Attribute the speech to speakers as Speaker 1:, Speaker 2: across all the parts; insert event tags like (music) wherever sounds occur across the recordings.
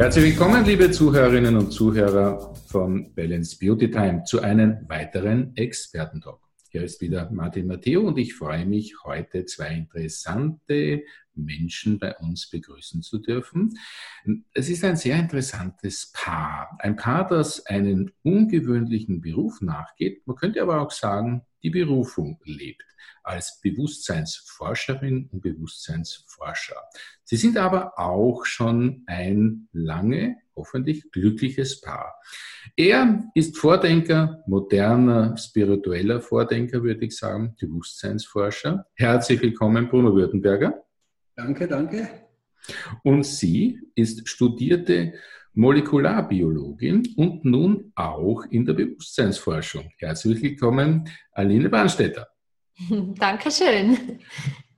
Speaker 1: Herzlich willkommen, liebe Zuhörerinnen und Zuhörer von Balance Beauty Time zu einem weiteren Expertentalk. Hier ist wieder Martin Matteo und ich freue mich, heute zwei interessante Menschen bei uns begrüßen zu dürfen. Es ist ein sehr interessantes Paar. Ein Paar, das einen ungewöhnlichen Beruf nachgeht. Man könnte aber auch sagen, die Berufung lebt als Bewusstseinsforscherin und Bewusstseinsforscher. Sie sind aber auch schon ein lange, hoffentlich glückliches Paar. Er ist Vordenker, moderner, spiritueller Vordenker, würde ich sagen, Bewusstseinsforscher. Herzlich willkommen, Bruno Württemberger.
Speaker 2: Danke, danke.
Speaker 1: Und sie ist studierte Molekularbiologin und nun auch in der Bewusstseinsforschung. Herzlich willkommen, Aline Bahnstetter. (laughs)
Speaker 3: Dankeschön.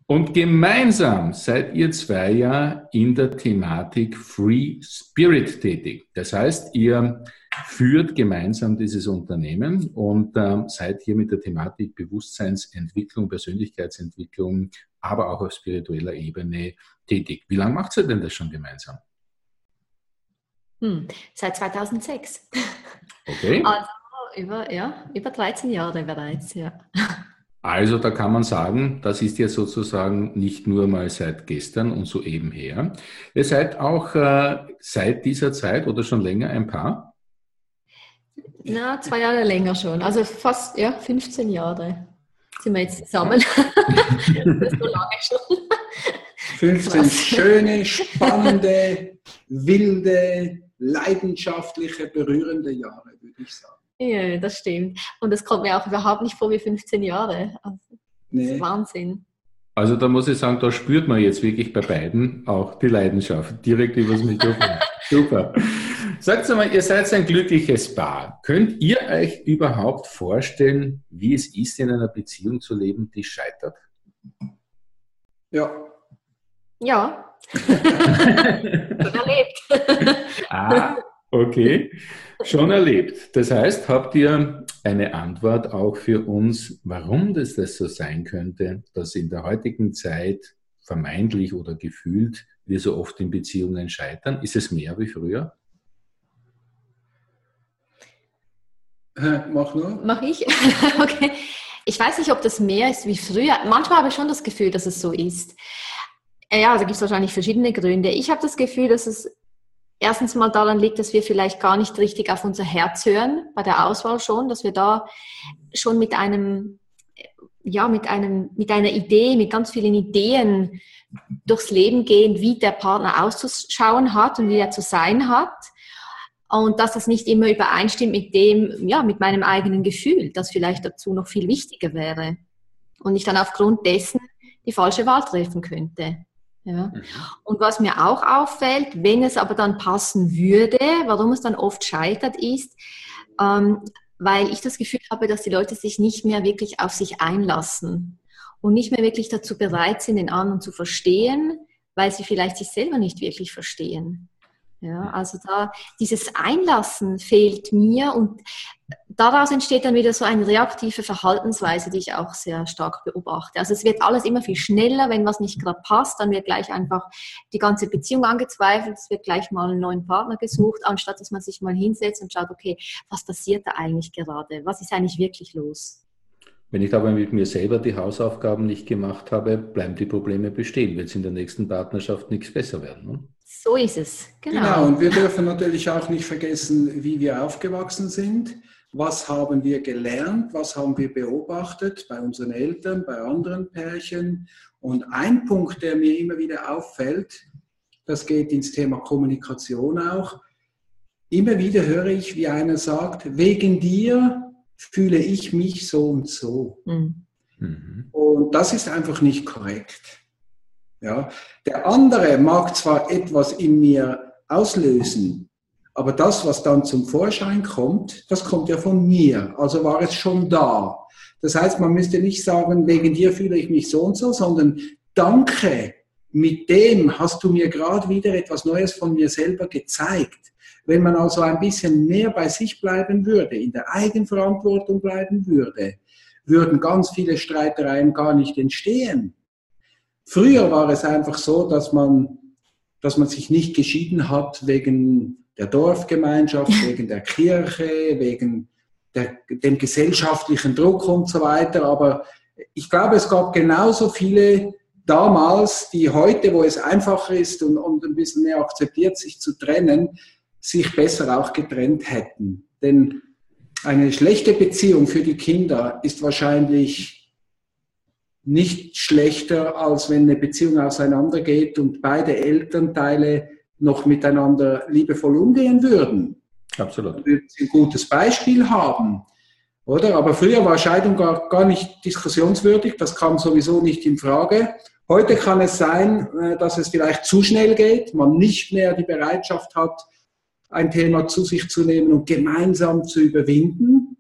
Speaker 1: Und gemeinsam seid ihr zwei ja in der Thematik Free Spirit tätig. Das heißt, ihr führt gemeinsam dieses Unternehmen und ähm, seid hier mit der Thematik Bewusstseinsentwicklung, Persönlichkeitsentwicklung, aber auch auf spiritueller Ebene tätig. Wie lange macht ihr denn das schon gemeinsam?
Speaker 3: Hm, seit 2006.
Speaker 1: Okay. (laughs)
Speaker 3: Also über, ja, über 13 Jahre bereits, ja.
Speaker 1: Also da kann man sagen, das ist ja sozusagen nicht nur mal seit gestern und soeben her. Ihr seid auch äh, seit dieser Zeit oder schon länger ein Paar?
Speaker 3: Na, zwei Jahre länger schon. Also fast, ja, 15 Jahre sind wir jetzt zusammen. (laughs)
Speaker 2: das ist so lange schon. 15 Was? schöne, spannende, wilde, leidenschaftliche, berührende Jahre, würde ich sagen.
Speaker 3: Ja, das stimmt. Und das kommt mir auch überhaupt nicht vor wie 15 Jahre. Also, nee. Das ist Wahnsinn.
Speaker 1: Also da muss ich sagen, da spürt man jetzt wirklich bei beiden auch die Leidenschaft direkt übers Mikrofon. (laughs) Super. Sagt mal, ihr seid ein glückliches Paar. Könnt ihr euch überhaupt vorstellen, wie es ist, in einer Beziehung zu leben, die scheitert?
Speaker 2: Ja.
Speaker 3: Ja. Erlebt. (laughs)
Speaker 1: ah, Okay, schon erlebt. Das heißt, habt ihr eine Antwort auch für uns, warum das, das so sein könnte, dass in der heutigen Zeit vermeintlich oder gefühlt wir so oft in Beziehungen scheitern? Ist es mehr wie früher?
Speaker 2: Mach nur.
Speaker 3: Mach ich? (laughs) okay. Ich weiß nicht, ob das mehr ist wie früher. Manchmal habe ich schon das Gefühl, dass es so ist. Ja, da gibt es wahrscheinlich verschiedene Gründe. Ich habe das Gefühl, dass es erstens mal daran liegt, dass wir vielleicht gar nicht richtig auf unser Herz hören, bei der Auswahl schon, dass wir da schon mit einem, ja, mit einem, mit einer Idee, mit ganz vielen Ideen durchs Leben gehen, wie der Partner auszuschauen hat und wie er zu sein hat. Und dass das nicht immer übereinstimmt mit dem, ja, mit meinem eigenen Gefühl, das vielleicht dazu noch viel wichtiger wäre. Und ich dann aufgrund dessen die falsche Wahl treffen könnte. Ja. Mhm. Und was mir auch auffällt, wenn es aber dann passen würde, warum es dann oft scheitert, ist, ähm, weil ich das Gefühl habe, dass die Leute sich nicht mehr wirklich auf sich einlassen und nicht mehr wirklich dazu bereit sind, den anderen zu verstehen, weil sie vielleicht sich selber nicht wirklich verstehen. Ja, also da dieses Einlassen fehlt mir und daraus entsteht dann wieder so eine reaktive Verhaltensweise, die ich auch sehr stark beobachte. Also es wird alles immer viel schneller, wenn was nicht gerade passt, dann wird gleich einfach die ganze Beziehung angezweifelt, es wird gleich mal einen neuen Partner gesucht, anstatt dass man sich mal hinsetzt und schaut, okay, was passiert da eigentlich gerade? Was ist eigentlich wirklich los?
Speaker 1: Wenn ich aber mit mir selber die Hausaufgaben nicht gemacht habe, bleiben die Probleme bestehen. Wird es in der nächsten Partnerschaft nichts besser werden. Ne?
Speaker 3: So ist es,
Speaker 2: genau. Genau, und wir dürfen natürlich auch nicht vergessen, wie wir aufgewachsen sind. Was haben wir gelernt? Was haben wir beobachtet bei unseren Eltern, bei anderen Pärchen? Und ein Punkt, der mir immer wieder auffällt, das geht ins Thema Kommunikation auch. Immer wieder höre ich, wie einer sagt, wegen dir fühle ich mich so und so. Mhm. Und das ist einfach nicht korrekt. Ja, der andere mag zwar etwas in mir auslösen, aber das, was dann zum Vorschein kommt, das kommt ja von mir. Also war es schon da. Das heißt, man müsste nicht sagen, wegen dir fühle ich mich so und so, sondern danke, mit dem hast du mir gerade wieder etwas Neues von mir selber gezeigt. Wenn man also ein bisschen mehr bei sich bleiben würde, in der Eigenverantwortung bleiben würde, würden ganz viele Streitereien gar nicht entstehen. Früher war es einfach so, dass man dass man sich nicht geschieden hat wegen der Dorfgemeinschaft, wegen der Kirche, wegen der, dem gesellschaftlichen Druck und so weiter. Aber ich glaube, es gab genauso viele damals, die heute, wo es einfacher ist und, und ein bisschen mehr akzeptiert, sich zu trennen, sich besser auch getrennt hätten. Denn eine schlechte Beziehung für die Kinder ist wahrscheinlich nicht schlechter, als wenn eine Beziehung auseinandergeht und beide Elternteile noch miteinander liebevoll umgehen würden.
Speaker 1: Absolut.
Speaker 2: Würden sie ein gutes Beispiel haben. Oder? Aber früher war Scheidung gar, gar nicht diskussionswürdig, das kam sowieso nicht in Frage. Heute kann es sein, äh, dass es vielleicht zu schnell geht, man nicht mehr die Bereitschaft hat, ein Thema zu sich zu nehmen und gemeinsam zu überwinden.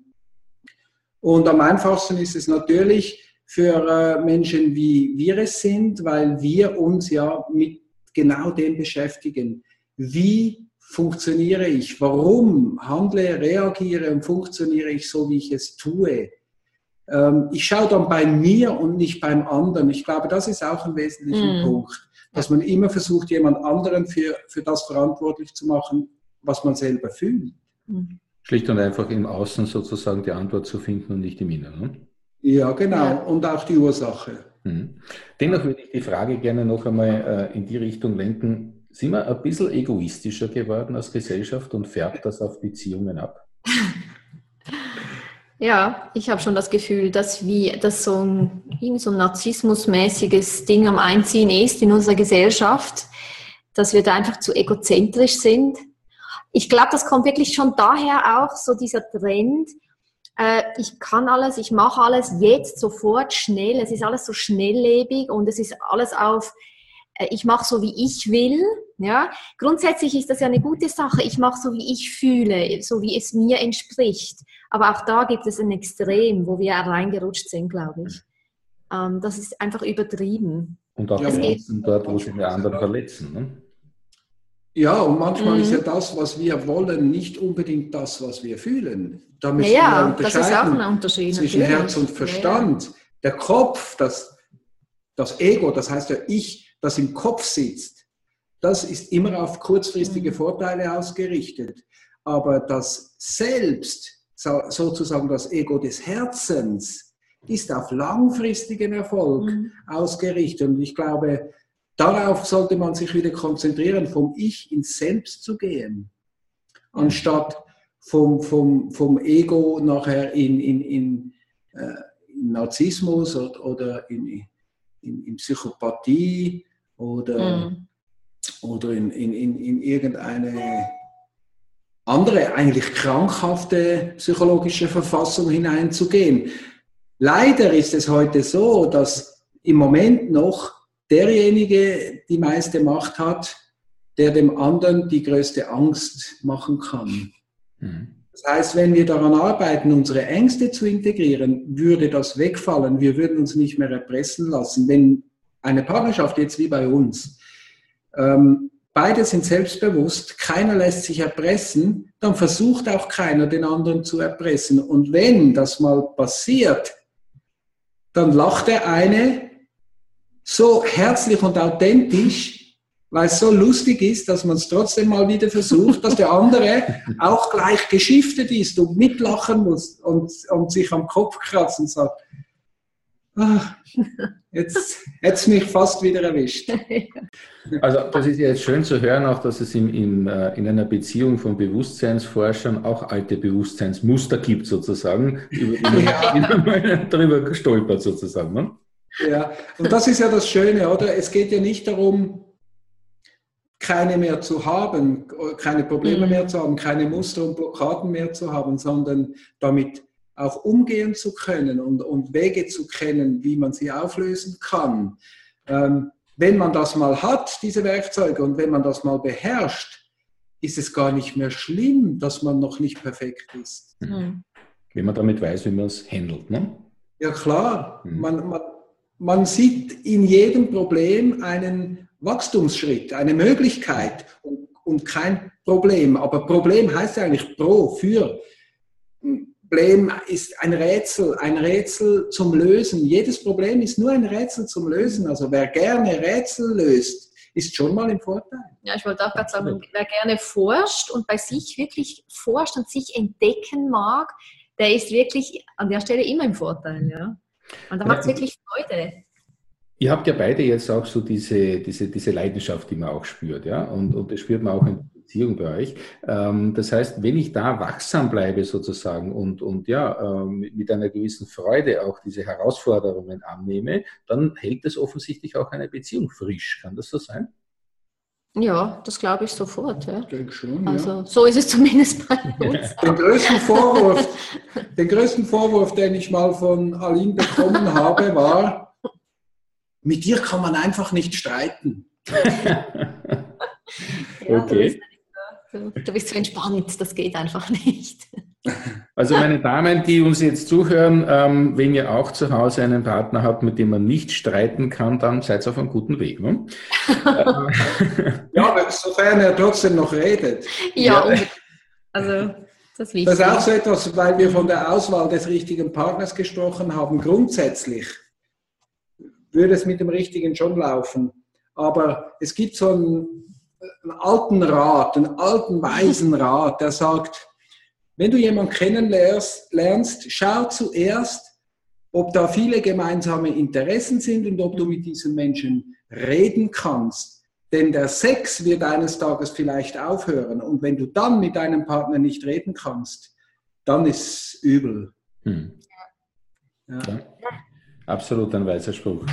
Speaker 2: Und am einfachsten ist es natürlich für äh, Menschen, wie wir es sind, weil wir uns ja mit genau dem beschäftigen. Wie funktioniere ich? Warum handle, reagiere und funktioniere ich so, wie ich es tue? Ähm, ich schaue dann bei mir und nicht beim anderen. Ich glaube, das ist auch ein wesentlicher mm. Punkt, dass man immer versucht, jemand anderen für, für das verantwortlich zu machen, was man selber fühlt.
Speaker 1: Mhm. Schlicht und einfach im Außen sozusagen die Antwort zu finden und nicht im Inneren. Ne?
Speaker 2: Ja, genau. Ja. Und auch die Ursache.
Speaker 1: Mhm. Dennoch würde ich die Frage gerne noch einmal äh, in die Richtung lenken. Sind wir ein bisschen egoistischer geworden als Gesellschaft und färbt das auf Beziehungen ab? (laughs)
Speaker 3: Ja, ich habe schon das Gefühl, dass wie dass so ein, so ein narzissmusmäßiges Ding am Einziehen ist in unserer Gesellschaft, dass wir da einfach zu egozentrisch sind ich glaube, das kommt wirklich schon daher auch, so dieser Trend, äh, ich kann alles, ich mache alles jetzt, sofort, schnell, es ist alles so schnelllebig und es ist alles auf, äh, ich mache so, wie ich will. Ja? Grundsätzlich ist das ja eine gute Sache, ich mache so, wie ich fühle, so wie es mir entspricht. Aber auch da gibt es ein Extrem, wo wir reingerutscht sind, glaube ich. Ähm, das ist einfach übertrieben.
Speaker 1: Und auch dort, wo sie die anderen verletzen. Ne?
Speaker 2: Ja, und manchmal mhm. ist ja das, was wir wollen, nicht unbedingt das, was wir fühlen.
Speaker 3: Da müssen ja, wir unterscheiden
Speaker 2: zwischen natürlich. Herz und Verstand. Ja. Der Kopf, das, das Ego, das heißt ja ich, das im Kopf sitzt, das ist immer auf kurzfristige mhm. Vorteile ausgerichtet. Aber das Selbst, sozusagen das Ego des Herzens, ist auf langfristigen Erfolg mhm. ausgerichtet. Und ich glaube, Darauf sollte man sich wieder konzentrieren, vom Ich ins Selbst zu gehen, anstatt vom, vom, vom Ego nachher in, in, in, äh, in Narzissmus oder, oder in, in, in, Psychopathie oder, mhm. oder in, in, in, in irgendeine andere, eigentlich krankhafte psychologische Verfassung hineinzugehen. Leider ist es heute so, dass im Moment noch derjenige die meiste Macht hat, der dem anderen die größte Angst machen kann. Mhm. Das heißt, wenn wir daran arbeiten, unsere Ängste zu integrieren, würde das wegfallen. Wir würden uns nicht mehr erpressen lassen. Wenn eine Partnerschaft jetzt wie bei uns, ähm, beide sind selbstbewusst, keiner lässt sich erpressen, dann versucht auch keiner, den anderen zu erpressen. Und wenn das mal passiert, dann lacht der eine so herzlich und authentisch, weil es so lustig ist, dass man es trotzdem mal wieder versucht, dass der andere auch gleich geschiftet ist und mitlachen muss und, und sich am Kopf kratzen und sagt, ach, jetzt hätte es mich fast wieder erwischt. (laughs)
Speaker 1: Also das ist ja jetzt schön zu hören, auch dass es im, im, äh, in einer Beziehung von Bewusstseinsforschern auch alte Bewusstseinsmuster gibt sozusagen, über die (laughs) man ja. (laughs) darüber gestolpert sozusagen. Ne?
Speaker 2: Ja, und das ist ja das Schöne, oder? Es geht ja nicht darum, keine mehr zu haben, keine Probleme mhm. mehr zu haben, keine Muster und Blockaden mehr zu haben, sondern damit auch umgehen zu können und, und Wege zu kennen, wie man sie auflösen kann. Ähm, wenn man das mal hat, diese Werkzeuge, und wenn man das mal beherrscht, ist es gar nicht mehr schlimm, dass man noch nicht perfekt ist.
Speaker 1: Mhm. Wenn man damit weiß, wie man es handelt, ne?
Speaker 2: Ja klar, mhm. man, man, man sieht in jedem Problem einen Wachstumsschritt, eine Möglichkeit und, und kein Problem. Aber Problem heißt ja eigentlich pro, für. Problem ist ein Rätsel, ein Rätsel zum Lösen. Jedes Problem ist nur ein Rätsel zum Lösen. Also wer gerne Rätsel löst, ist schon mal im Vorteil.
Speaker 3: Ja, ich wollte auch gerade sagen, wer gerne forscht und bei sich wirklich forscht und sich entdecken mag, der ist wirklich an der Stelle immer im Vorteil. Ja? Und da macht es wirklich Freude.
Speaker 1: Ihr habt ja beide jetzt auch so diese, diese, diese Leidenschaft, die man auch spürt, ja, und, und das spürt man auch in der Beziehung bei euch. Ähm, das heißt, wenn ich da wachsam bleibe sozusagen und, und ja, ähm, mit einer gewissen Freude auch diese Herausforderungen annehme, dann hält es offensichtlich auch eine Beziehung frisch. Kann das so sein?
Speaker 3: Ja, das glaube ich sofort. Ja. Ich
Speaker 2: denke schon.
Speaker 3: Also ja. so ist es zumindest bei
Speaker 2: uns. (laughs) Den größten, Vorwurf, den größten Vorwurf, den ich mal von Aline bekommen habe, war, mit dir kann man einfach nicht streiten. (laughs)
Speaker 3: ja, okay. Du, du bist so entspannt, das geht einfach nicht.
Speaker 1: Also meine Damen, die uns jetzt zuhören, ähm, wenn ihr auch zu Hause einen Partner habt, mit dem man nicht streiten kann, dann seid ihr auf einem guten Weg. Ne? (laughs)
Speaker 2: ja, sofern er trotzdem noch redet.
Speaker 3: Ja, ja. also
Speaker 2: das, das ist auch so etwas, weil wir von der Auswahl des richtigen Partners gesprochen haben. Grundsätzlich würde es mit dem Richtigen schon laufen. Aber es gibt so einen, einen alten Rat, einen alten weisen Rat, der sagt, wenn du jemanden kennenlernst, schau zuerst, ob da viele gemeinsame Interessen sind und ob du mit diesen Menschen reden kannst. Denn der Sex wird eines Tages vielleicht aufhören. Und wenn du dann mit deinem Partner nicht reden kannst, dann ist es übel. Hm.
Speaker 1: Ja. Ja. Absolut ein weiser Spruch.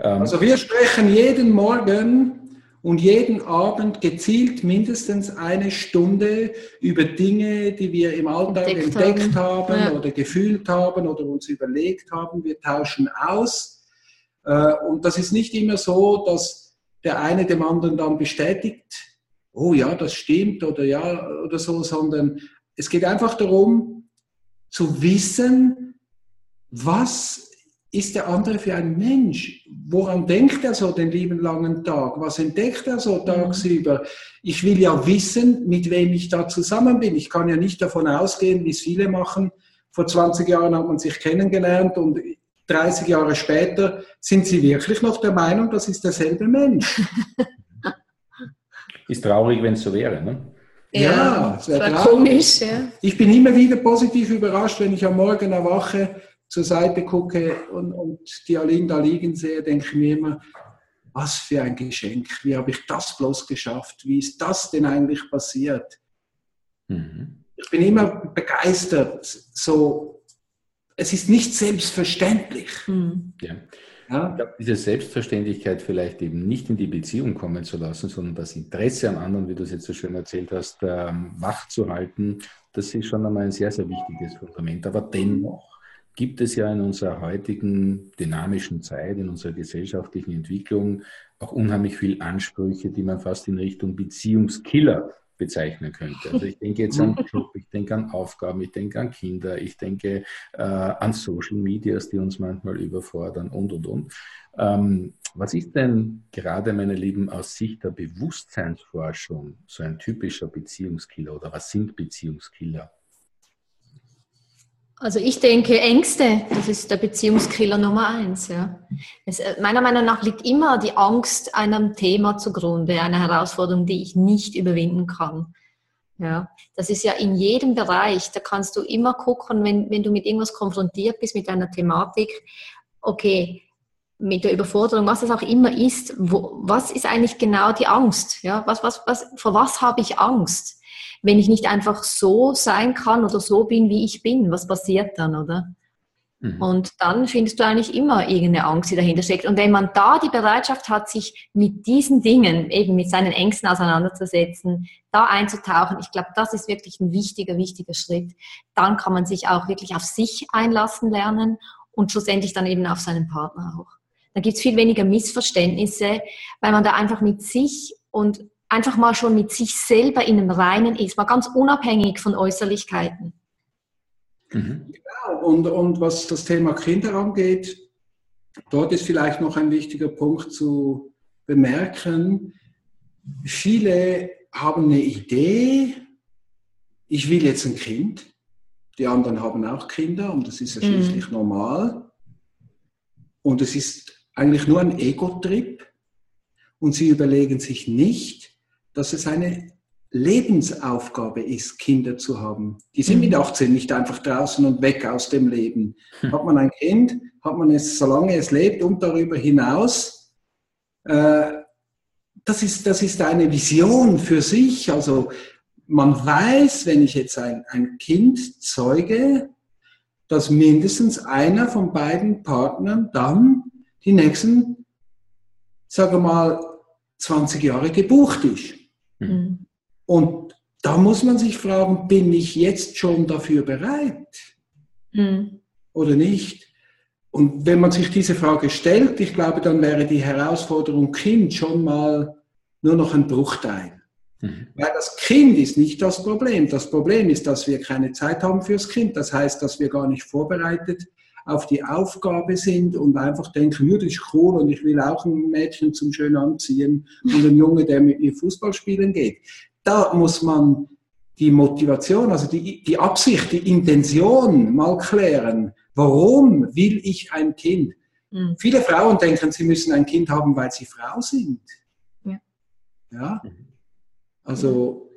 Speaker 2: Ähm, also wir sprechen jeden Morgen und jeden Abend gezielt mindestens eine Stunde über Dinge, die wir im Alltag entdeckt, entdeckt haben, haben ja. oder gefühlt haben oder uns überlegt haben. Wir tauschen aus. Äh, und das ist nicht immer so, dass der eine dem anderen dann bestätigt, oh ja, das stimmt oder ja oder so, sondern es geht einfach darum zu wissen, was ist der andere für ein Mensch? Woran denkt er so den lieben langen Tag? Was entdeckt er so tagsüber? Ich will ja wissen, mit wem ich da zusammen bin. Ich kann ja nicht davon ausgehen, wie es viele machen. Vor 20 Jahren hat man sich kennengelernt und 30 Jahre später sind sie wirklich noch der Meinung, das ist derselbe Mensch. (laughs)
Speaker 1: Ist traurig, wenn es so wäre, ne?
Speaker 2: Ja, ja wäre komisch. Ja. Ich bin immer wieder positiv überrascht, wenn ich am Morgen erwache zur Seite gucke und, und die Aline da liegen sehe, denke ich mir immer, was für ein Geschenk, wie habe ich das bloß geschafft, wie ist das denn eigentlich passiert? Mhm. Ich bin immer begeistert, so, es ist nicht selbstverständlich. Mhm.
Speaker 1: Ja. Ja? Ich glaube, diese Selbstverständlichkeit vielleicht eben nicht in die Beziehung kommen zu lassen, sondern das Interesse am anderen, wie du es jetzt so schön erzählt hast, ähm, wach zu halten, das ist schon einmal ein sehr, sehr wichtiges Fundament. Aber dennoch gibt es ja in unserer heutigen dynamischen Zeit, in unserer gesellschaftlichen Entwicklung auch unheimlich viele Ansprüche, die man fast in Richtung Beziehungskiller bezeichnen könnte. Also ich denke jetzt an Job, (laughs) ich denke an Aufgaben, ich denke an Kinder, ich denke äh, an Social Medias, die uns manchmal überfordern und, und, und. Ähm, was ist denn gerade, meine Lieben, aus Sicht der Bewusstseinsforschung so ein typischer Beziehungskiller oder was sind Beziehungskiller?
Speaker 3: Also ich denke, Ängste, das ist der Beziehungskiller Nummer eins. Ja. Es, äh, meiner Meinung nach liegt immer die Angst einem Thema zugrunde, einer Herausforderung, die ich nicht überwinden kann. Ja, das ist ja in jedem Bereich, da kannst du immer gucken, wenn, wenn du mit irgendwas konfrontiert bist, mit einer Thematik, okay, mit der Überforderung, was es auch immer ist, wo, was ist eigentlich genau die Angst? Ja, was, was, was, vor was habe ich Angst? Wenn ich nicht einfach so sein kann oder so bin, wie ich bin, was passiert dann, oder? Mhm. Und dann findest du eigentlich immer irgendeine Angst, die dahinter steckt. Und wenn man da die Bereitschaft hat, sich mit diesen Dingen, eben mit seinen Ängsten auseinanderzusetzen, da einzutauchen, ich glaube, das ist wirklich ein wichtiger, wichtiger Schritt. Dann kann man sich auch wirklich auf sich einlassen lernen und schlussendlich dann eben auf seinen Partner auch. Da gibt es viel weniger Missverständnisse, weil man da einfach mit sich und einfach mal schon mit sich selber in dem Reinen ist, mal ganz unabhängig von Äußerlichkeiten.
Speaker 2: Mhm. Ja, und, und was das Thema Kinder angeht, dort ist vielleicht noch ein wichtiger Punkt zu bemerken. Viele haben eine Idee, ich will jetzt ein Kind. Die anderen haben auch Kinder und das ist ja mhm. schließlich mhm. normal. Und es ist eigentlich nur ein Ego-Trip. und sie überlegen sich nicht, dass es eine Lebensaufgabe ist, Kinder zu haben. Die sind mit 18 mhm. nicht einfach draußen und weg aus dem Leben. Hm. Hat man ein Kind, hat man es, solange es lebt und darüber hinaus, äh, das, ist, das ist eine Vision für sich. Also man weiß, wenn ich jetzt ein, ein Kind zeuge, dass mindestens einer von beiden Partnern dann die nächsten, sagen wir mal, 20 Jahre gebucht ist. Mhm. Und da muss man sich fragen, bin ich jetzt schon dafür bereit mhm. oder nicht? Und wenn man sich diese Frage stellt, ich glaube, dann wäre die Herausforderung Kind schon mal nur noch ein Bruchteil. Mhm. Weil das Kind ist nicht das Problem. Das Problem ist, dass wir keine Zeit haben fürs Kind. Das heißt, dass wir gar nicht vorbereitet auf die Aufgabe sind und einfach denken, ja, das ist cool und ich will auch ein Mädchen zum schön anziehen und einen Junge, der mit mir Fußball spielen geht. Da muss man die Motivation, also die, die Absicht, die Intention mal klären. Warum will ich ein Kind? Mhm. Viele Frauen denken, sie müssen ein Kind haben, weil sie Frau sind. Ja. ja? Also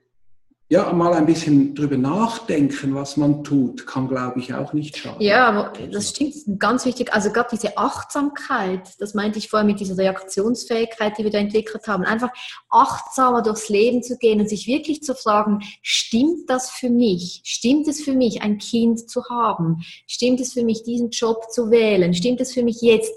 Speaker 2: ja, mal ein bisschen drüber nachdenken, was man tut, kann, glaube ich, auch nicht schaden.
Speaker 3: Ja, aber das stimmt, ganz wichtig. Also gerade diese Achtsamkeit, das meinte ich vorher mit dieser Reaktionsfähigkeit, die wir da entwickelt haben, einfach achtsamer durchs Leben zu gehen und sich wirklich zu fragen, stimmt das für mich? Stimmt es für mich, ein Kind zu haben? Stimmt es für mich, diesen Job zu wählen? Stimmt es für mich jetzt,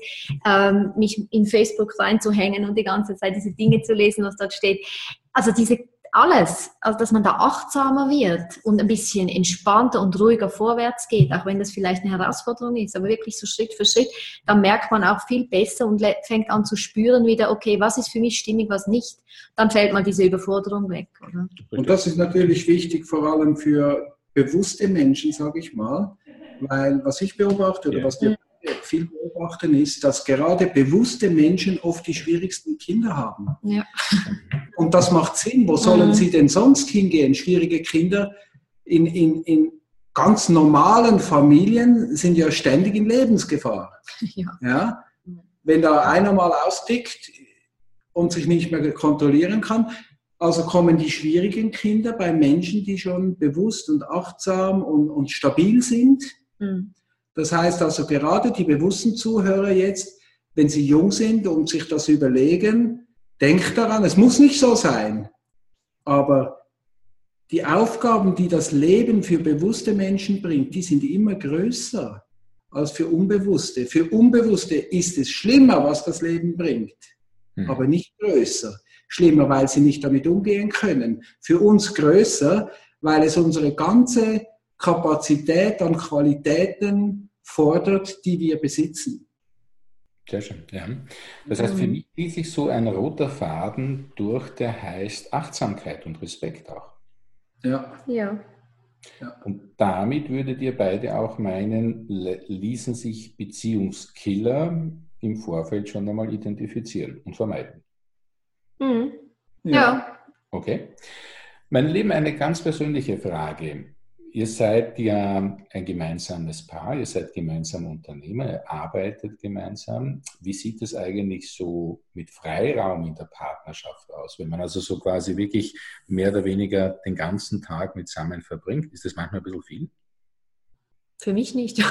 Speaker 3: ähm, mich in Facebook reinzuhängen und die ganze Zeit diese Dinge zu lesen, was dort steht? Also diese alles, also dass man da achtsamer wird und ein bisschen entspannter und ruhiger vorwärts geht, auch wenn das vielleicht eine Herausforderung ist, aber wirklich so Schritt für Schritt, dann merkt man auch viel besser und fängt an zu spüren wieder, okay, was ist für mich stimmig, was nicht. Dann fällt mal diese Überforderung weg. Oder?
Speaker 2: Und das ist natürlich wichtig, vor allem für bewusste Menschen, sage ich mal, weil was ich beobachte oder ja. was wir viel beobachten, ist, dass gerade bewusste Menschen oft die schwierigsten Kinder haben. Ja. (laughs) Und das macht Sinn. Wo sollen mhm. sie denn sonst hingehen? Schwierige Kinder in, in, in ganz normalen Familien sind ja ständig in Lebensgefahr. (laughs) Ja. ja? Wenn da einer mal austickt und sich nicht mehr kontrollieren kann, also kommen die schwierigen Kinder bei Menschen, die schon bewusst und achtsam und, und stabil sind. Mhm. Das heißt also gerade die bewussten Zuhörer jetzt, wenn sie jung sind und sich das überlegen, denkt daran, es muss nicht so sein, aber die Aufgaben, die das Leben für bewusste Menschen bringt, die sind immer größer als für Unbewusste. Für Unbewusste ist es schlimmer, was das Leben bringt, hm. aber nicht größer. Schlimmer, weil sie nicht damit umgehen können. Für uns größer, weil es unsere ganze Kapazität an Qualitäten fordert, die wir besitzen.
Speaker 1: Sehr schön, ja. Das heißt, für mhm. mich zieht sich so ein roter Faden durch, der heißt Achtsamkeit und Respekt auch.
Speaker 3: Ja. Ja.
Speaker 1: Und damit würdet ihr beide auch meinen, ließen sich Beziehungskiller im Vorfeld schon einmal identifizieren und vermeiden.
Speaker 3: Mhm. Ja. ja.
Speaker 1: Okay. Mein Lieben, eine ganz persönliche Frage. Ihr seid ja ein gemeinsames Paar, ihr seid gemeinsam Unternehmer, ihr arbeitet gemeinsam. Wie sieht es eigentlich so mit Freiraum in der Partnerschaft aus, wenn man also so quasi wirklich mehr oder weniger den ganzen Tag mit zusammen verbringt? Ist das manchmal ein bisschen viel?
Speaker 3: Für mich nicht. (laughs)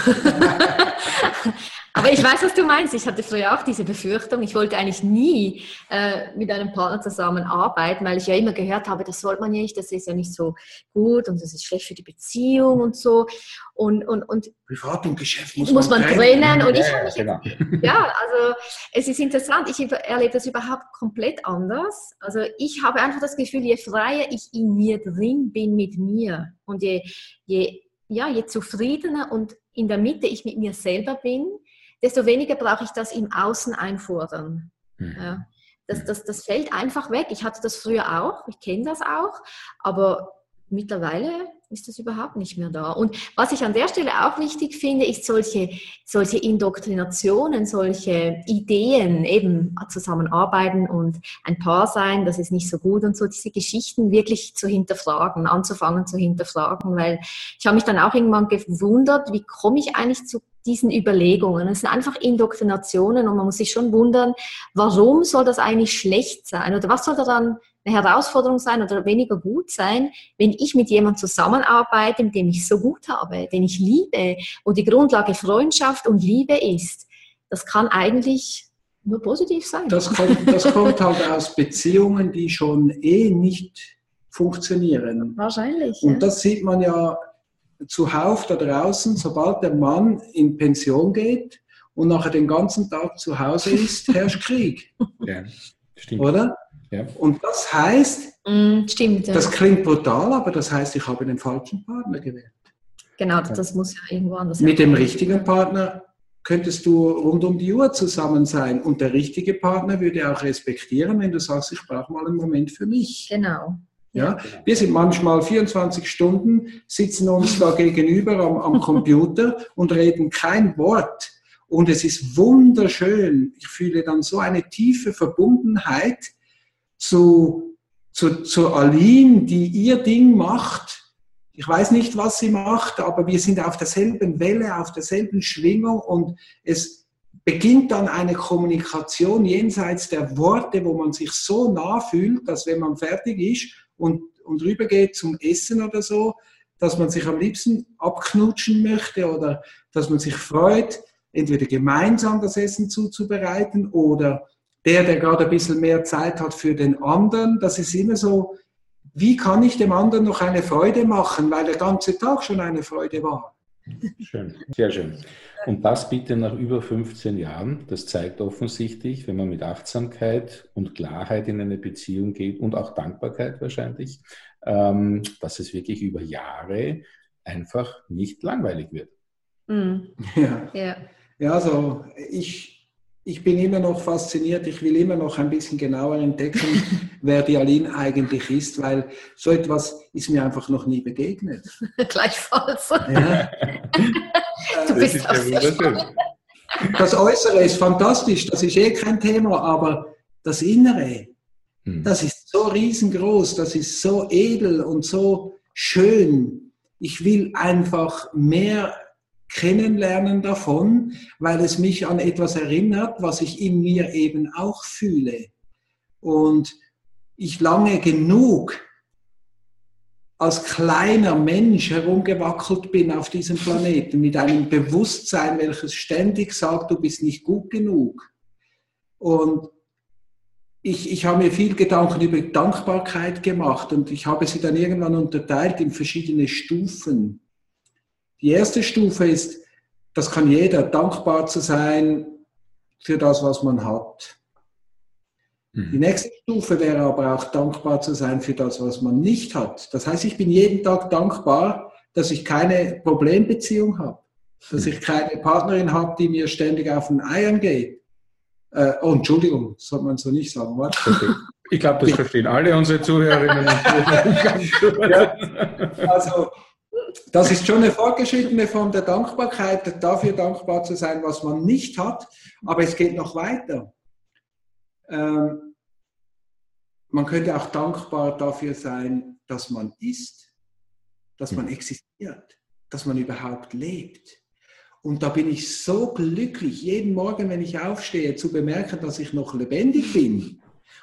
Speaker 3: Aber ich weiß, was du meinst. Ich hatte früher auch diese Befürchtung. Ich wollte eigentlich nie äh, mit einem Partner zusammenarbeiten, weil ich ja immer gehört habe, das sollte man ja nicht, das ist ja nicht so gut und das ist schlecht für die Beziehung und so. Und, und, und
Speaker 2: Privat und Geschäft
Speaker 3: muss, muss man, man trennen. Und ich habe mich, genau. (laughs) ja, also es ist interessant. Ich erlebe das überhaupt komplett anders. Also ich habe einfach das Gefühl, je freier ich in mir drin bin mit mir und je, je ja, je zufriedener und in der Mitte ich mit mir selber bin, desto weniger brauche ich das im Außen einfordern. Mhm. Ja, das, das, das fällt einfach weg. Ich hatte das früher auch, ich kenne das auch, aber mittlerweile ist das überhaupt nicht mehr da. Und was ich an der Stelle auch wichtig finde, ist solche, solche Indoktrinationen, solche Ideen, eben zusammenarbeiten und ein Paar sein, das ist nicht so gut und so, diese Geschichten wirklich zu hinterfragen, anzufangen zu hinterfragen, weil ich habe mich dann auch irgendwann gewundert, wie komme ich eigentlich zu diesen Überlegungen. Es sind einfach Indoktrinationen und man muss sich schon wundern, warum soll das eigentlich schlecht sein oder was soll daran eine Herausforderung sein oder weniger gut sein, wenn ich mit jemandem zusammenarbeite, mit dem ich so gut habe, den ich liebe und die Grundlage Freundschaft und Liebe ist. Das kann eigentlich nur positiv sein.
Speaker 2: Das kommt, das kommt halt aus Beziehungen, die schon eh nicht funktionieren.
Speaker 3: Wahrscheinlich.
Speaker 2: Und ja. das sieht man ja zuhauf da draußen, sobald der Mann in Pension geht und nachher den ganzen Tag zu Hause ist, (laughs) herrscht Krieg. Ja, stimmt. Oder? Ja. Und das heißt,
Speaker 3: mm, stimmt,
Speaker 2: ja. das klingt brutal, aber das heißt, ich habe den falschen Partner gewählt.
Speaker 3: Genau, das muss ja irgendwo anders
Speaker 2: sein. Mit dem richtigen Partner könntest du rund um die Uhr zusammen sein und der richtige Partner würde auch respektieren, wenn du sagst, ich brauche mal einen Moment für mich.
Speaker 3: Genau.
Speaker 2: Ja, wir sind manchmal 24 Stunden, sitzen uns da gegenüber am, am Computer und reden kein Wort. Und es ist wunderschön. Ich fühle dann so eine tiefe Verbundenheit zu, zu, zu Aline, die ihr Ding macht. Ich weiß nicht, was sie macht, aber wir sind auf derselben Welle, auf derselben Schwingung und es beginnt dann eine Kommunikation jenseits der Worte, wo man sich so nah fühlt, dass wenn man fertig ist, und, und rübergeht zum Essen oder so, dass man sich am liebsten abknutschen möchte oder dass man sich freut, entweder gemeinsam das Essen zuzubereiten oder der, der gerade ein bisschen mehr Zeit hat für den anderen. Das ist immer so, wie kann ich dem anderen noch eine Freude machen, weil der ganze Tag schon eine Freude war.
Speaker 1: Schön, sehr schön. Und das bitte nach über 15 Jahren. Das zeigt offensichtlich, wenn man mit Achtsamkeit und Klarheit in eine Beziehung geht und auch Dankbarkeit wahrscheinlich, ähm, dass es wirklich über Jahre einfach nicht langweilig wird.
Speaker 2: Mhm. Ja. ja. ja, also ich, ich bin immer noch fasziniert, ich will immer noch ein bisschen genauer entdecken, (laughs) wer die Aline eigentlich ist, weil so etwas ist mir einfach noch nie begegnet. (laughs)
Speaker 3: Gleichfalls. Ja. (laughs)
Speaker 2: du bist das, ja das Äußere ist fantastisch, das ist eh kein Thema, aber das Innere, hm. das ist so riesengroß, das ist so edel und so schön. Ich will einfach mehr Kennenlernen davon, weil es mich an etwas erinnert, was ich in mir eben auch fühle. Und ich lange genug als kleiner Mensch herumgewackelt bin auf diesem Planeten mit einem Bewusstsein, welches ständig sagt, du bist nicht gut genug. Und ich, ich habe mir viel Gedanken über Dankbarkeit gemacht und ich habe sie dann irgendwann unterteilt in verschiedene Stufen. Die erste Stufe ist, das kann jeder, dankbar zu sein für das, was man hat. Mhm. Die nächste Stufe wäre aber auch dankbar zu sein für das, was man nicht hat. Das heißt, ich bin jeden Tag dankbar, dass ich keine Problembeziehung habe, dass mhm. ich keine Partnerin habe, die mir ständig auf den Eiern geht. Äh, oh, Entschuldigung, das soll man so nicht sagen.
Speaker 1: Was? Ich glaube, das verstehen alle unsere Zuhörerinnen und
Speaker 2: Zuhörer. (laughs) ja, also das ist schon eine fortgeschrittene Form der Dankbarkeit, dafür dankbar zu sein, was man nicht hat. Aber es geht noch weiter. Ähm, man könnte auch dankbar dafür sein, dass man ist, dass man existiert, dass man überhaupt lebt. Und da bin ich so glücklich, jeden Morgen, wenn ich aufstehe, zu bemerken, dass ich noch lebendig bin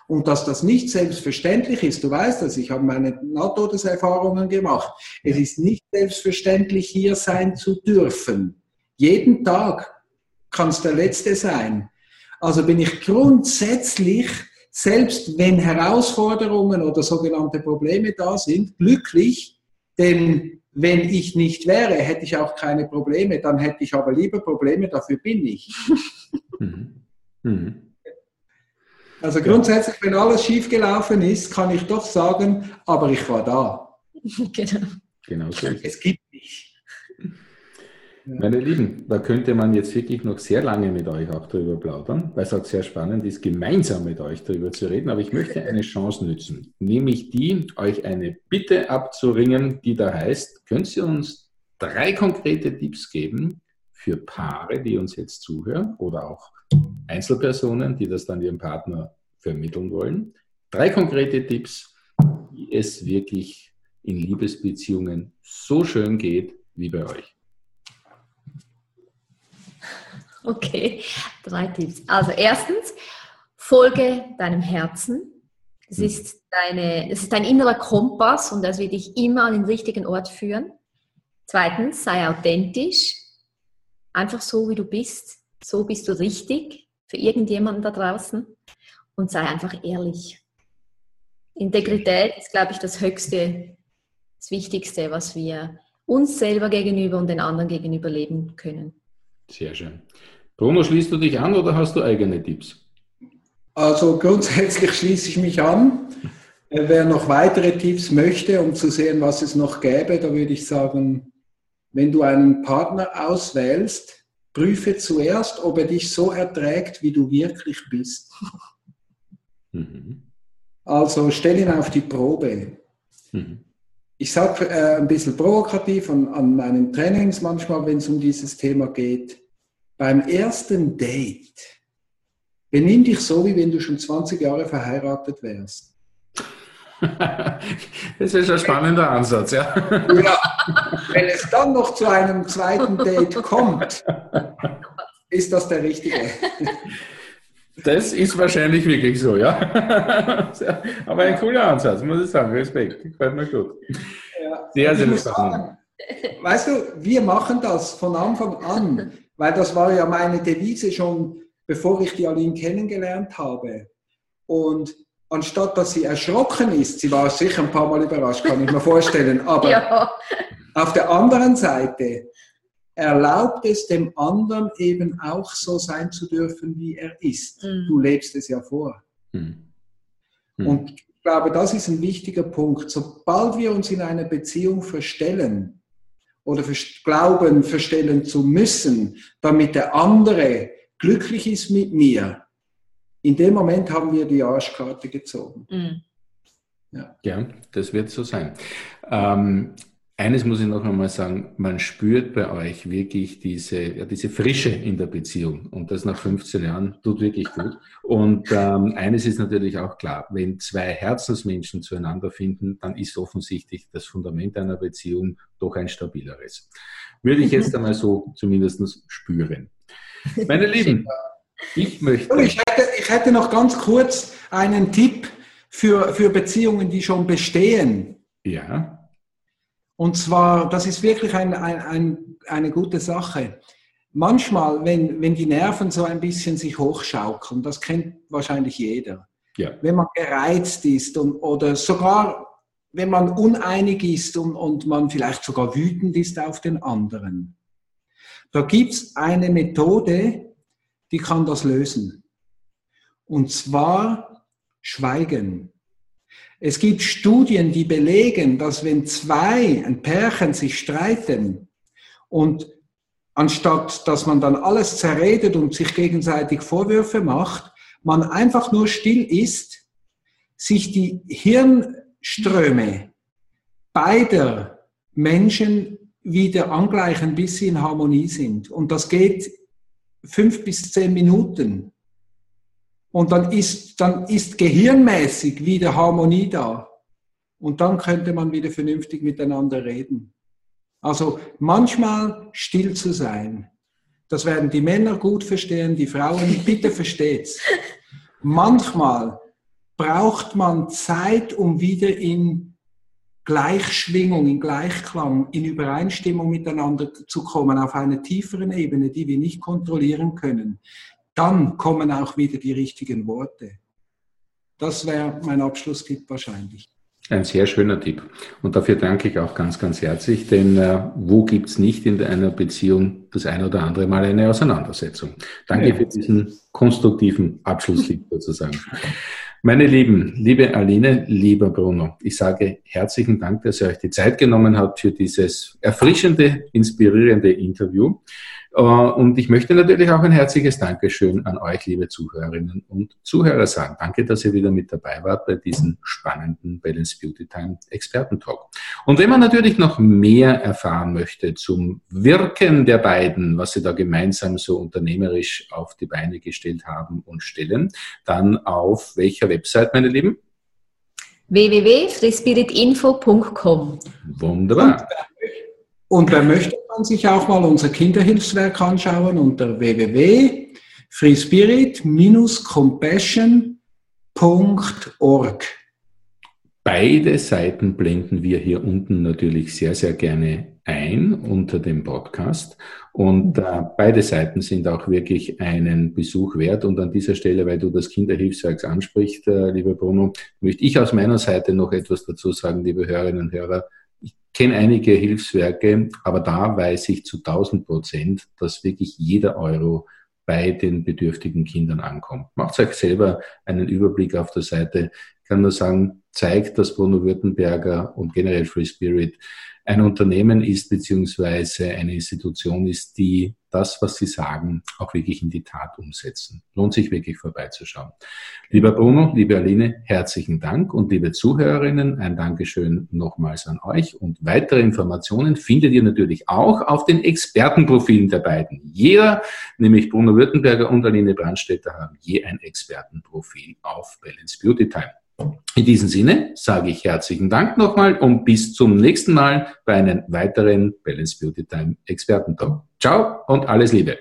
Speaker 2: und dass das nicht selbstverständlich ist. Du weißt das, ich habe meine Nahtodeserfahrungen gemacht. Es ist nicht selbstverständlich, hier sein zu dürfen. Jeden Tag kann es der letzte sein. Also bin ich grundsätzlich, selbst wenn Herausforderungen oder sogenannte Probleme da sind, glücklich, denn wenn ich nicht wäre, hätte ich auch keine Probleme, dann hätte ich aber lieber Probleme, dafür bin ich. (laughs) Mhm. Mhm. Also grundsätzlich, wenn alles schiefgelaufen ist, kann ich doch sagen, aber ich war da. (laughs)
Speaker 1: Genau. genau so
Speaker 2: es gibt mich.
Speaker 1: Meine Lieben, da könnte man jetzt wirklich noch sehr lange mit euch auch darüber plaudern, weil es auch sehr spannend ist, gemeinsam mit euch darüber zu reden. Aber ich möchte eine Chance nutzen, nämlich die, euch eine Bitte abzuringen, die da heißt, könnt ihr uns drei konkrete Tipps geben für Paare, die uns jetzt zuhören oder auch Einzelpersonen, die das dann ihrem Partner vermitteln wollen. Drei konkrete Tipps, wie es wirklich in Liebesbeziehungen so schön geht wie bei euch.
Speaker 3: Okay, drei Tipps. Also erstens, folge deinem Herzen. Es hm. ist, deine, es ist dein innerer Kompass und das wird dich immer an den richtigen Ort führen. Zweitens, sei authentisch. Einfach so, wie du bist. So bist du richtig für irgendjemanden da draußen. Und sei einfach ehrlich. Integrität ist, glaube ich, das Höchste, das Wichtigste, was wir uns selber gegenüber und den anderen gegenüber leben können.
Speaker 1: Sehr schön. Bruno, schließt du dich an oder hast du eigene Tipps?
Speaker 2: Also grundsätzlich schließe ich mich an. Äh, wer noch weitere Tipps möchte, um zu sehen, was es noch gäbe, da würde ich sagen, wenn du einen Partner auswählst, prüfe zuerst, ob er dich so erträgt, wie du wirklich bist. (laughs) Mhm. Also stell ihn auf die Probe. Mhm. Ich sage äh, ein bisschen provokativ an, an meinen Trainings manchmal, wenn es um dieses Thema geht. Beim ersten Date, benimm dich so, wie wenn du schon 20 Jahre verheiratet wärst. (laughs)
Speaker 1: Das ist ein spannender Ansatz, ja.
Speaker 2: ja. Wenn es dann noch zu einem zweiten Date kommt, ist das der richtige.
Speaker 1: Das ist wahrscheinlich wirklich so, ja. Aber ein cooler Ansatz, muss ich sagen. Respekt, gefällt mir gut.
Speaker 2: Ja. Sehr, sehr spannend. Weißt du, wir machen das von Anfang an, weil das war ja meine Devise schon, bevor ich die Aline kennengelernt habe. Und anstatt dass sie erschrocken ist, sie war sicher ein paar Mal überrascht, kann ich mir vorstellen, aber (laughs) ja. Auf der anderen Seite erlaubt es dem anderen eben auch so sein zu dürfen, wie er ist. Mhm. Du lebst es ja vor. Mhm. Mhm. Und ich glaube, das ist ein wichtiger Punkt. Sobald wir uns in einer Beziehung verstellen oder glauben, verstellen zu müssen, damit der andere glücklich ist mit mir, in dem Moment haben wir die Arschkarte gezogen. Mhm.
Speaker 1: Ja. ja, das wird so sein. Ähm, eines muss ich noch einmal sagen, man spürt bei euch wirklich diese, ja, diese Frische in der Beziehung und das nach 15 Jahren tut wirklich gut. Und ähm, eines ist natürlich auch klar, wenn zwei Herzensmenschen zueinander finden, dann ist offensichtlich das Fundament einer Beziehung doch ein stabileres. Würde ich jetzt einmal so zumindest spüren. Meine Lieben, ich möchte.
Speaker 2: Ich hätte, ich hätte noch ganz kurz einen Tipp für, für Beziehungen, die schon bestehen.
Speaker 1: Ja.
Speaker 2: Und zwar, das ist wirklich ein, ein, ein, eine gute Sache. Manchmal, wenn, wenn die Nerven so ein bisschen sich hochschaukeln, das kennt wahrscheinlich jeder. Ja. Wenn man gereizt ist und, oder sogar wenn man uneinig ist und, und man vielleicht sogar wütend ist auf den anderen. Da gibt es eine Methode, die kann das lösen. Und zwar Schweigen. Es gibt Studien, die belegen, dass wenn zwei, ein Pärchen sich streiten und anstatt dass man dann alles zerredet und sich gegenseitig Vorwürfe macht, man einfach nur still ist, sich die Hirnströme beider Menschen wieder angleichen, bis sie in Harmonie sind. Und das geht fünf bis zehn Minuten. Und dann ist, dann ist gehirnmäßig wieder Harmonie da. Und dann könnte man wieder vernünftig miteinander reden. Also manchmal still zu sein. Das werden die Männer gut verstehen, die Frauen, bitte versteht's. Manchmal braucht man Zeit, um wieder in Gleichschwingung, in Gleichklang, in Übereinstimmung miteinander zu kommen, auf einer tieferen Ebene, die wir nicht kontrollieren können. Dann kommen auch wieder die richtigen Worte. Das wäre mein Abschlusstipp wahrscheinlich.
Speaker 1: Ein sehr schöner Tipp. Und dafür danke ich auch ganz, ganz herzlich, denn äh, wo gibt's nicht in einer Beziehung das ein oder andere Mal eine Auseinandersetzung? Danke ja. für diesen konstruktiven Abschlusstipp (laughs) sozusagen. Meine Lieben, liebe Aline, lieber Bruno, ich sage herzlichen Dank, dass ihr euch die Zeit genommen habt für dieses erfrischende, inspirierende Interview. Äh, und ich möchte natürlich auch ein herzliches Dankeschön an euch, liebe Zuhörerinnen und Zuhörer sagen. Danke, dass ihr wieder mit dabei wart bei diesem spannenden Balance Beauty Time Expertentalk. Und wenn man natürlich noch mehr erfahren möchte zum Wirken der beiden, was sie da gemeinsam so unternehmerisch auf die Beine gestellt haben und stellen, dann auf welcher Website, meine Lieben?
Speaker 3: www.freespiritinfo.com
Speaker 1: Wunderbar.
Speaker 2: Und da möchte man sich auch mal unser Kinderhilfswerk anschauen unter www.freespirit-compassion.org.
Speaker 1: Beide Seiten blenden wir hier unten natürlich sehr, sehr gerne ein unter dem Podcast. Und äh, beide Seiten sind auch wirklich einen Besuch wert. Und an dieser Stelle, weil du das Kinderhilfswerk ansprichst, äh, lieber Bruno, möchte ich aus meiner Seite noch etwas dazu sagen, liebe Hörerinnen und Hörer. Ich kenne einige Hilfswerke, aber da weiß ich zu 1000 Prozent, dass wirklich jeder Euro bei den bedürftigen Kindern ankommt. Macht euch selber einen Überblick auf der Seite. Ich kann nur sagen, zeigt, dass Bruno Württemberger und generell Free Spirit ein Unternehmen ist, beziehungsweise eine Institution ist, die das, was sie sagen, auch wirklich in die Tat umsetzen. Lohnt sich wirklich vorbeizuschauen. Lieber Bruno, liebe Aline, herzlichen Dank und liebe Zuhörerinnen, ein Dankeschön nochmals an euch und weitere Informationen findet ihr natürlich auch auf den Expertenprofilen der beiden. Jeder, nämlich Bruno Württemberger und Aline Brandstätter, haben je ein Expertenprofil auf Balance Beauty Time. In diesem Sinne sage ich herzlichen Dank nochmal und bis zum nächsten Mal bei einem weiteren Balance Beauty Time Experten Talk. Ciao und alles Liebe.